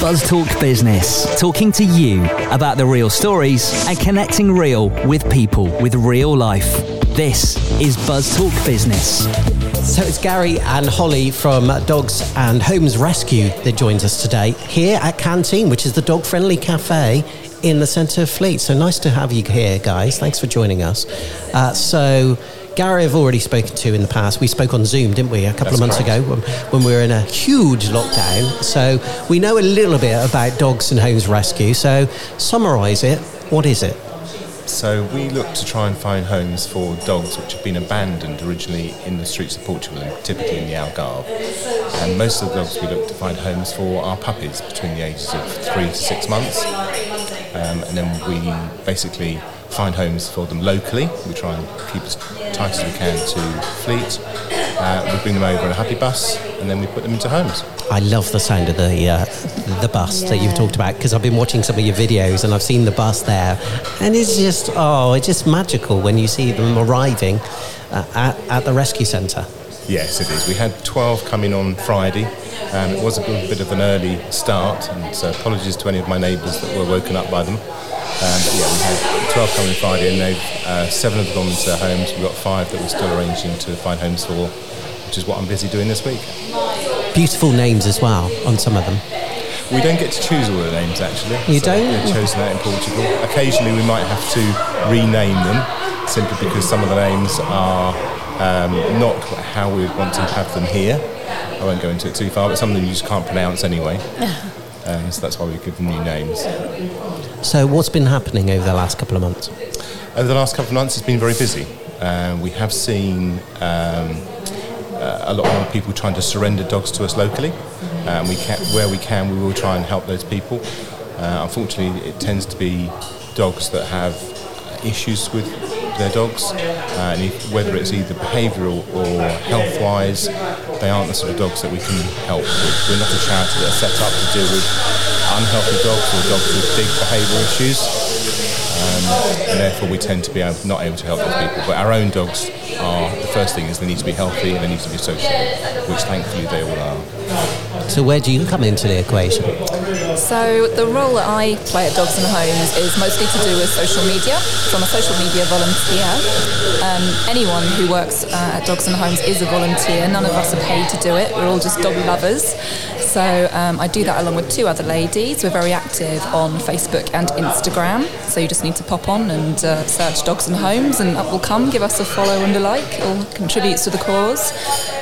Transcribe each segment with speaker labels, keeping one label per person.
Speaker 1: Buzz Talk Business, talking to you about the real stories and connecting real with people with real life. This is Buzz Talk Business.
Speaker 2: So it's Gary and Holly from Dogs and Homes Rescue that joins us today here at Canteen, which is the dog friendly cafe in the centre of Fleet. So nice to have you here, guys. Thanks for joining us. Uh, so Gary, I've already spoken to in the past. We spoke on Zoom, didn't we, a couple That's of months correct. ago when, when, we were in a huge lockdown. So we know a little bit about Dogs and Homes Rescue. So summarise it. What is it?
Speaker 3: So we look to try and find homes for dogs which have been abandoned originally in the streets of Portugal and typically in the Algarve. And most of the dogs we look to find homes for are puppies between the ages of three to six months. Um, and then we basically find homes for them locally. We try and keep as tight as we can to Fleet. Uh, we bring them over in a happy bus, and then we put them into homes.
Speaker 2: I love the sound of the uh, the bus yeah. that you've talked about because I've been watching some of your videos and I've seen the bus there, and it's just oh, it's just magical when you see them arriving uh, at, at the rescue centre.
Speaker 3: Yes, it is. We had 12 coming on Friday. Um, it was a bit of an early start, and so apologies to any of my neighbours that were woken up by them. Um, but yeah, we had 12 coming Friday, and they've uh, seven have gone into their homes. We've got five that we're still arranging to find homes for, which is what I'm busy doing this week.
Speaker 2: Beautiful names as well on some of them.
Speaker 3: We don't get to choose all the names actually.
Speaker 2: You so don't?
Speaker 3: They're chosen out in Portugal. Occasionally we might have to rename them simply because some of the names are um, not how we would want to have them here. I won't go into it too far, but some of them you just can't pronounce anyway. Um, so that's why we give them new names.
Speaker 2: So, what's been happening over the last couple of months?
Speaker 3: Over the last couple of months, it's been very busy. Um, we have seen um, uh, a lot more people trying to surrender dogs to us locally. Um, we can, where we can, we will try and help those people. Uh, unfortunately, it tends to be dogs that have issues with their dogs, uh, and if, whether it's either behavioural or health-wise, they aren't the sort of dogs that we can help with. We're not a charity that are set up to deal with unhealthy dogs or dogs with big behavioural issues, um, and therefore we tend to be able, not able to help those people. But our own dogs are the first thing is they need to be healthy and they need to be social, which thankfully they all are.
Speaker 2: So where do you come into the equation?
Speaker 4: So the role that I play at Dogs and Homes is mostly to do with social media. So I'm a social media volunteer. Um, anyone who works uh, at Dogs and Homes is a volunteer. None of us are paid to do it. We're all just dog lovers. So um, I do that along with two other ladies. We're very active on Facebook and Instagram. So you just need to pop on and uh, search Dogs and Homes, and up will come. Give us a follow and a like. It all contributes to the cause.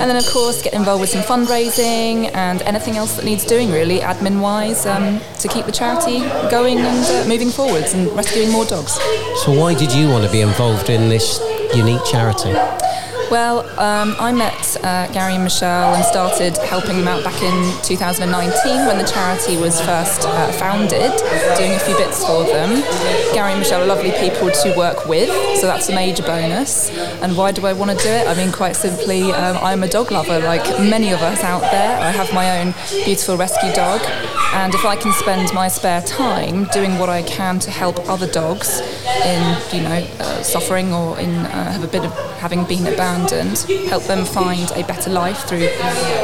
Speaker 4: And then, of course, get involved with some fundraising and anything else that needs doing, really, admin wise, um, to keep the charity going and uh, moving forwards and rescuing more dogs.
Speaker 2: So, why did you want to be involved in this unique charity?
Speaker 4: Well, um, I met uh, Gary and Michelle and started helping them out back in 2019 when the charity was first uh, founded, doing a few bits for them. Gary and Michelle are lovely people to work with, so that's a major bonus. And why do I want to do it? I mean, quite simply, um, I'm a dog lover, like many of us out there. I have my own beautiful rescue dog, and if I can spend my spare time doing what I can to help other dogs in, you know, uh, suffering or in uh, have a bit of having been abandoned, help them find a better life through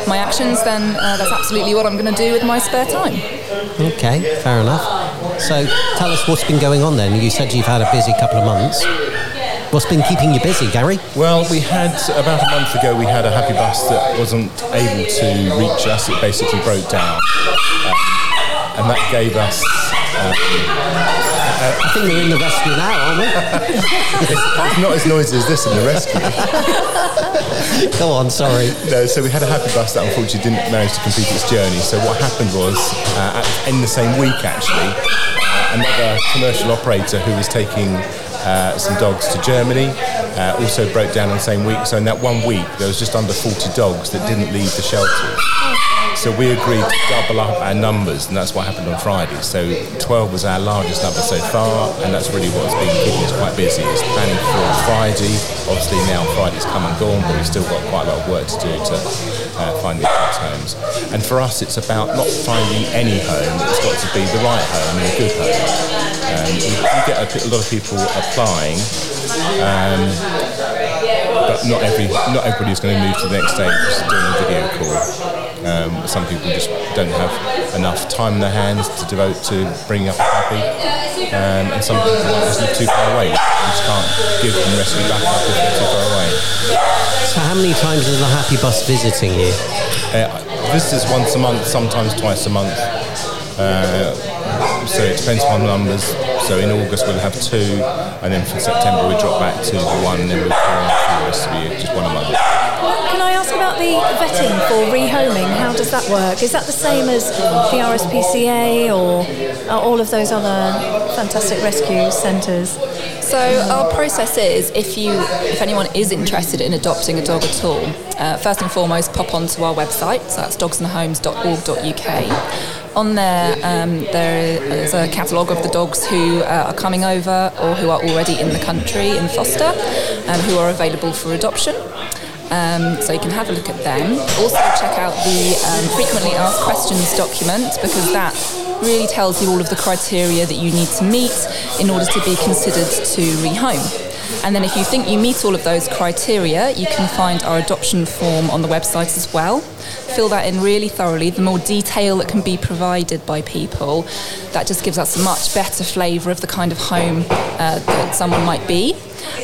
Speaker 4: my actions, then uh, that's absolutely what I'm going to do with my spare time.
Speaker 2: Okay, fair enough. So tell us what's been going on then. You said you've had a busy couple of months. What's been keeping you busy, Gary?
Speaker 3: Well, we had about a month ago. We had a happy bus that wasn't able to reach us. It basically broke down, um, and that gave us um,
Speaker 2: uh, I think we're in the rescue now, aren't we?
Speaker 3: it's, it's, not as noisy as this in the rescue.
Speaker 2: Go on, sorry.
Speaker 3: No, so we had a happy bus that unfortunately didn't manage to complete its journey. So what happened was, uh, in the same week actually, uh, another commercial operator who was taking uh, some dogs to Germany. Uh, also broke down in the same week. So in that one week, there was just under 40 dogs that didn't leave the shelter. So we agreed to double up our numbers, and that's what happened on Friday. So 12 was our largest number so far, and that's really what's been keeping us quite busy. It's planning for Friday. Obviously now Friday's come and gone, but we've still got quite a lot of work to do to uh, find these homes. And for us, it's about not finding any home; it's got to be the right home and a good home. Um, we get a, a, lot of people applying. Um, but not every not everybody's going to move to the next stage doing a video call. Um, some people just don't have enough time in their hands to devote to bringing up a puppy. Um, and some people just live too far away. You just can't give them rescue backup if they're too far away.
Speaker 2: So how many times is the Happy Bus visiting you?
Speaker 3: Uh, visitors once a month, sometimes twice a month. Uh, so it depends on numbers. So in August we'll have two, and then for September we drop back to the one, and then we'll go for the rest of the year, just one a month.
Speaker 5: Can I ask about the vetting for rehoming? How does that work? Is that the same as the RSPCA or all of those other fantastic rescue centres?
Speaker 4: So our process is if you if anyone is interested in adopting a dog at all, uh, first and foremost pop onto our website. So that's dogsandhomes.org.uk. On there, um, there is a catalogue of the dogs who uh, are coming over or who are already in the country in foster and who are available for adoption. Um, so you can have a look at them. Also check out the um, frequently asked questions document because that really tells you all of the criteria that you need to meet in order to be considered to rehome. And then if you think you meet all of those criteria, you can find our adoption form on the website as well. Fill that in really thoroughly. The more detail that can be provided by people, that just gives us a much better flavour of the kind of home uh, that someone might be.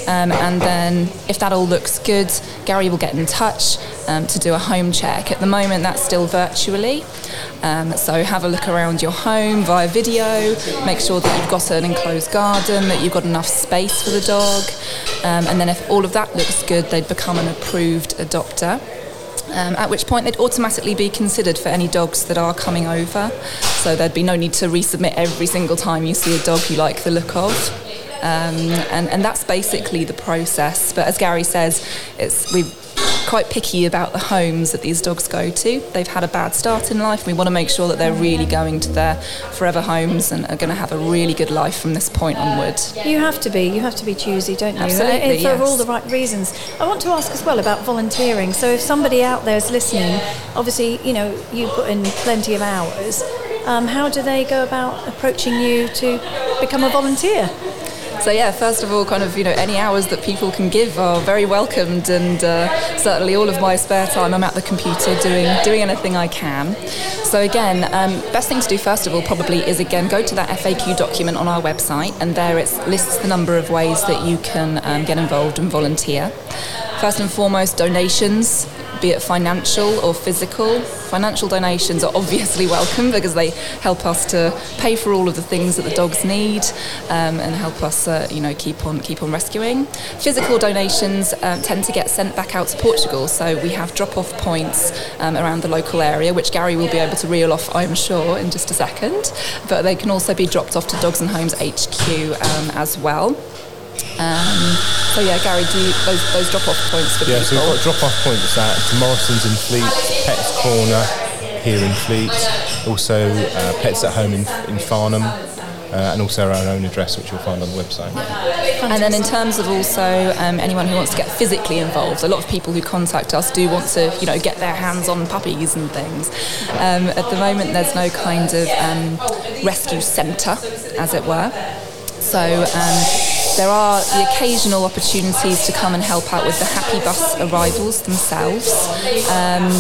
Speaker 4: Um, and then, if that all looks good, Gary will get in touch um, to do a home check. At the moment, that's still virtually. Um, so, have a look around your home via video, make sure that you've got an enclosed garden, that you've got enough space for the dog. Um, and then, if all of that looks good, they'd become an approved adopter. Um, at which point they'd automatically be considered for any dogs that are coming over. So there'd be no need to resubmit every single time you see a dog you like the look of. Um, and, and that's basically the process. But as Gary says, it's we're quite picky about the homes that these dogs go to. They've had a bad start in life. We want to make sure that they're really going to their forever homes and are going to have a really good life from this point onward.
Speaker 5: You have to be. You have to be choosy, don't you?
Speaker 4: Absolutely,
Speaker 5: And for
Speaker 4: yes.
Speaker 5: all the right reasons. I want to ask as well about volunteering. So if somebody out there is listening, obviously, you know, you put in plenty of hours. Um, how do they go about approaching you to become a volunteer?
Speaker 4: So yeah, first of all, kind of you know any hours that people can give are very welcomed, and uh, certainly all of my spare time I'm at the computer doing doing anything I can. So again, um, best thing to do first of all probably is again go to that FAQ document on our website, and there it lists the number of ways that you can um, get involved and volunteer. First and foremost, donations be it financial or physical. Financial donations are obviously welcome because they help us to pay for all of the things that the dogs need um, and help us, uh, you know, keep on keep on rescuing. Physical donations um, tend to get sent back out to Portugal, so we have drop-off points um, around the local area, which Gary will be able to reel off, I'm sure, in just a second. But they can also be dropped off to Dogs and Homes HQ um, as well. Um, so yeah, Gary, do you, those those drop-off points for
Speaker 3: Yeah, so
Speaker 4: people?
Speaker 3: we've got drop-off points at Morrison's in Fleet, Pets Corner here in Fleet, also uh, Pets at Home in, in Farnham, uh, and also our own address, which you'll find on the website.
Speaker 4: And then in terms of also um, anyone who wants to get physically involved, a lot of people who contact us do want to, you know, get their hands on puppies and things. Um, at the moment, there's no kind of um, rescue centre, as it were. So um, there are the occasional opportunities to come and help out with the Happy Bus arrivals themselves. Um,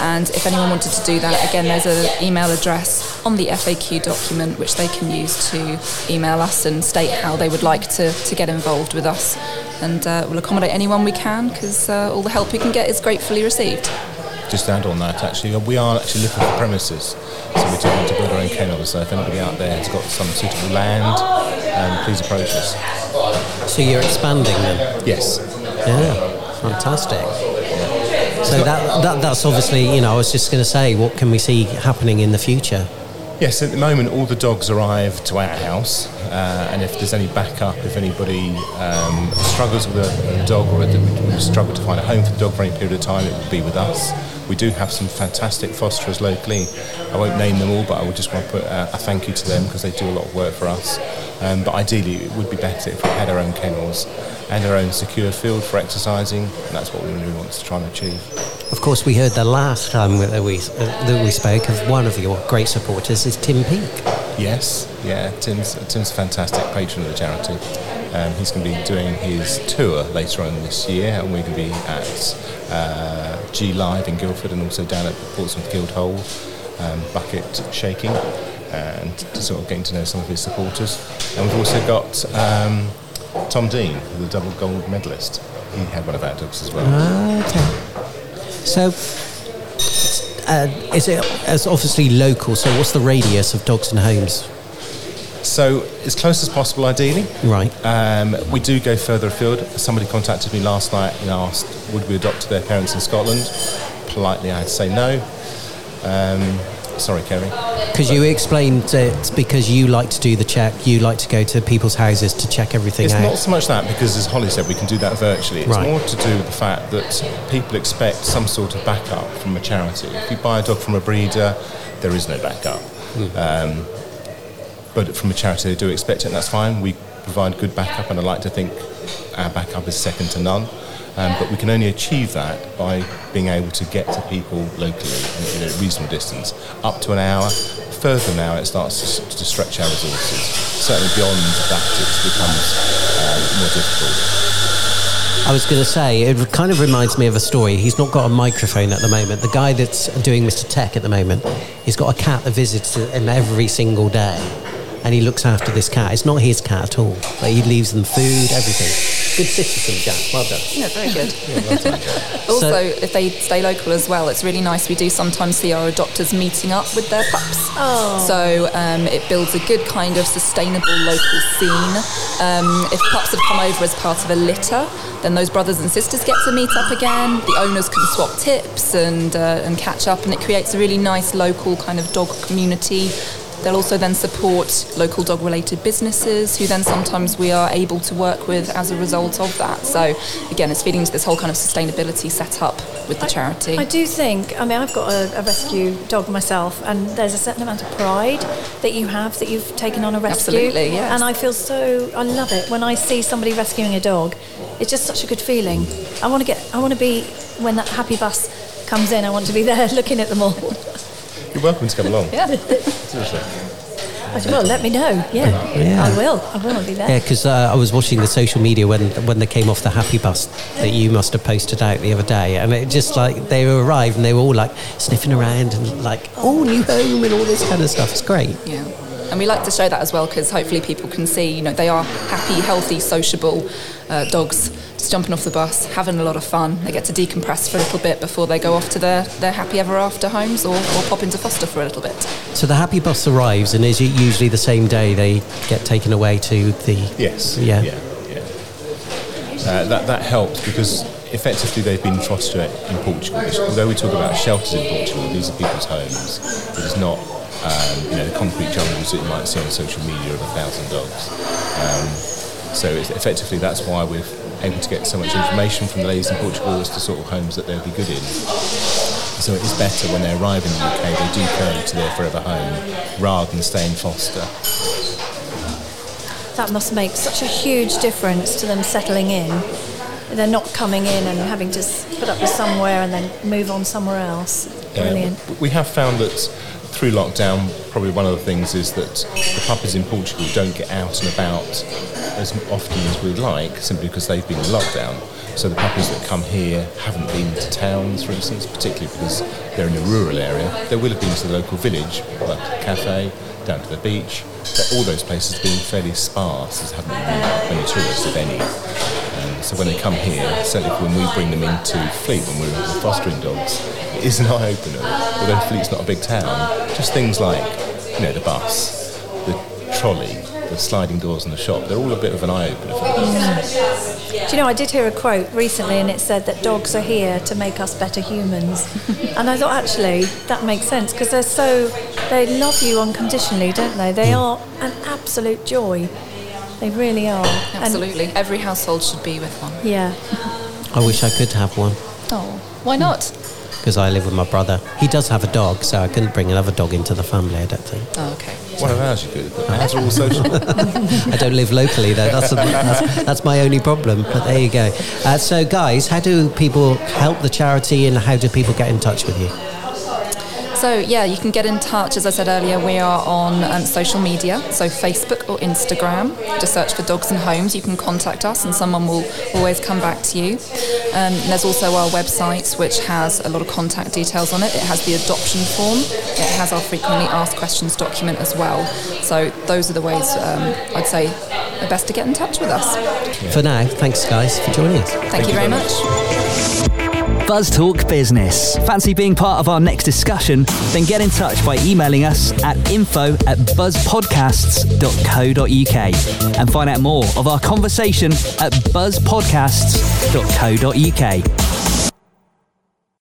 Speaker 4: and if anyone wanted to do that, again, there's an email address on the FAQ document which they can use to email us and state how they would like to, to get involved with us. And uh, we'll accommodate anyone we can because uh, all the help we can get is gratefully received.
Speaker 3: Just add on that, actually, we are actually looking for premises. So we do want to build our own kennels. So if anybody out there has got some suitable land, um, please approach us.
Speaker 2: So you're expanding then?
Speaker 3: Yes.
Speaker 2: Yeah, fantastic. So that, that that's obviously, you know, I was just going to say, what can we see happening in the future?
Speaker 3: Yes, at the moment all the dogs arrive to our house, uh, and if there's any backup, if anybody um, struggles with a, a dog or we struggle to find a home for the dog for any period of time, it will be with us. We do have some fantastic fosterers locally. I won't name them all, but I would just want to put a, a thank you to them because they do a lot of work for us. Um, but ideally, it would be better if we had our own kennels and our own secure field for exercising, and that's what we really want to try and achieve.
Speaker 2: Of course, we heard the last time that we uh, that we spoke of one of your great supporters is Tim Peake.
Speaker 3: Yes, yeah. Tim's Tim's a fantastic patron of the charity. Um, he's going to be doing his tour later on this year, and we're going to be at uh, G Live in Guildford and also down at Portsmouth Guildhall. um, bucket shaking and to sort of getting to know some of his supporters. And we've also got um, Tom Dean, the double gold medalist. He had one of our dogs as well.
Speaker 2: Ah, okay. So, uh, is it as obviously local? So, what's the radius of dogs and homes?
Speaker 3: So as close as possible, ideally.
Speaker 2: Right.
Speaker 3: Um, we do go further afield. Somebody contacted me last night and asked, would we adopt their parents in Scotland? Politely, I had to say no. Um, sorry, Kerry.
Speaker 2: Because you explained it because you like to do the check, you like to go to people's houses to check everything
Speaker 3: It's
Speaker 2: out.
Speaker 3: not so much that because, as Holly said, we can do that virtually. It's
Speaker 2: Right.
Speaker 3: more to do with the fact that people expect some sort of backup from a charity. If you buy a dog from a breeder, there is no backup. Um, but from a charity, they do expect it, and that's fine. We provide good backup, and I like to think our backup is second to none. Um, but we can only achieve that by being able to get to people locally in a reasonable distance, up to an hour. Further hour, it starts to, to stretch our resources. Certainly beyond that, it becomes um, more difficult.
Speaker 2: I was going to say, it kind of reminds me of a story. He's not got a microphone at the moment. The guy that's doing Mr. Tech at the moment, he's got a cat that visits him every single day. And he looks after this cat. It's not his cat at all, but he leaves them food, everything. Good citizen, Jack. Well done.
Speaker 4: Yeah, very good. also, if they stay local as well, it's really nice. We do sometimes see our adopters meeting up with their pups.
Speaker 5: Oh.
Speaker 4: So um, it builds a good kind of sustainable local scene. Um, if pups have come over as part of a litter, then those brothers and sisters get to meet up again. The owners can swap tips and uh, and catch up, and it creates a really nice local kind of dog community. They'll also then support local dog related businesses who then sometimes we are able to work with as a result of that. So, again, it's feeding into this whole kind of sustainability set up with the charity.
Speaker 5: I do think, I mean, I've got a, a rescue dog myself, and there's a certain amount of pride that you have that you've taken on a rescue.
Speaker 4: Absolutely, yes.
Speaker 5: And I feel so, I love it when I see somebody rescuing a dog. It's just such a good feeling. I want to get, I want to be, when that happy bus comes in, I want to be there looking at them all.
Speaker 3: You're welcome to come along.
Speaker 4: yeah.
Speaker 3: Seriously.
Speaker 5: I said, well, let me know. Yeah,
Speaker 2: Yeah.
Speaker 5: I will. I will be there.
Speaker 2: Yeah, because uh, I was watching the social media when when they came off the happy bus that you must have posted out the other day, and it just like they arrived and they were all like sniffing around and like, oh, new home and all this kind of stuff. It's great.
Speaker 4: Yeah. And we like to show that as well because hopefully people can see, you know, they are happy, healthy, sociable uh, dogs just jumping off the bus, having a lot of fun. They get to decompress for a little bit before they go off to their, their happy ever after homes or, or pop into foster for a little bit.
Speaker 2: So the happy bus arrives, and is it usually the same day they get taken away to the?
Speaker 3: Yes.
Speaker 2: Yeah.
Speaker 3: Yeah. yeah. Uh, that that helps because effectively they've been foster in Portugal. Although we talk about shelters in Portugal, these are people's homes. It is not, um, you know, the concrete jungles that you might see on social media of a thousand dogs. Um, so it's, effectively, that's why we're able to get so much information from the ladies in Portugal as to sort of homes that they'll be good in. So it is better when they arrive in the UK, they do go to their forever home rather than stay in foster.
Speaker 5: That must make such a huge difference to them settling in. They're not coming in and having to put up with somewhere and then move on somewhere else. Brilliant.
Speaker 3: We have found that through lockdown, probably one of the things is that the puppies in Portugal don't get out and about as often as we'd like, simply because they've been in lockdown. So the puppies that come here haven't been to towns, for instance, particularly because they're in a rural area. They will have been to the local village, like cafe, down to the beach. But all those places been fairly sparse, as haven't been many tourists, if any. Um, so when they come here, certainly when we bring them into Fleet, when we're fostering dogs, is an eye-opener. Although Fleet's not a big town, just things like, you know, the bus, the trolley, the sliding doors in the shop, they're all a bit of an eye-opener for them.
Speaker 5: Do you know, I did hear a quote recently and it said that dogs are here to make us better humans. and I thought, actually, that makes sense because they're so, they love you unconditionally, don't they? They hmm. are an absolute joy. They really are. And-
Speaker 4: Absolutely. Every household should be with one.
Speaker 5: yeah.
Speaker 2: I wish I could have one
Speaker 4: Oh, why not?
Speaker 2: Because I live with my brother. He does have a dog, so I couldn't bring another dog into the family. I don't think.
Speaker 4: Oh, okay.
Speaker 3: One of ours you could, but ours are all social.
Speaker 2: I don't live locally though. That's, that's, that's my only problem. But there you go. Uh, so, guys, how do people help the charity, and how do people get in touch with you?
Speaker 4: So, yeah, you can get in touch. As I said earlier, we are on um, social media, so Facebook or Instagram. Just search for Dogs and Homes. You can contact us, and someone will always come back to you. Um, there's also our website, which has a lot of contact details on it. It has the adoption form, it has our frequently asked questions document as well. So, those are the ways um, I'd say are best to get in touch with us.
Speaker 2: For now, thanks guys for joining us.
Speaker 4: Thank,
Speaker 3: Thank
Speaker 4: you
Speaker 3: you
Speaker 4: very
Speaker 3: very
Speaker 4: much.
Speaker 1: Buzz Talk Business. Fancy being part of our next discussion? Then get in touch by emailing us at info at buzzpodcasts.co.uk and find out more of our conversation at buzzpodcasts.co.uk.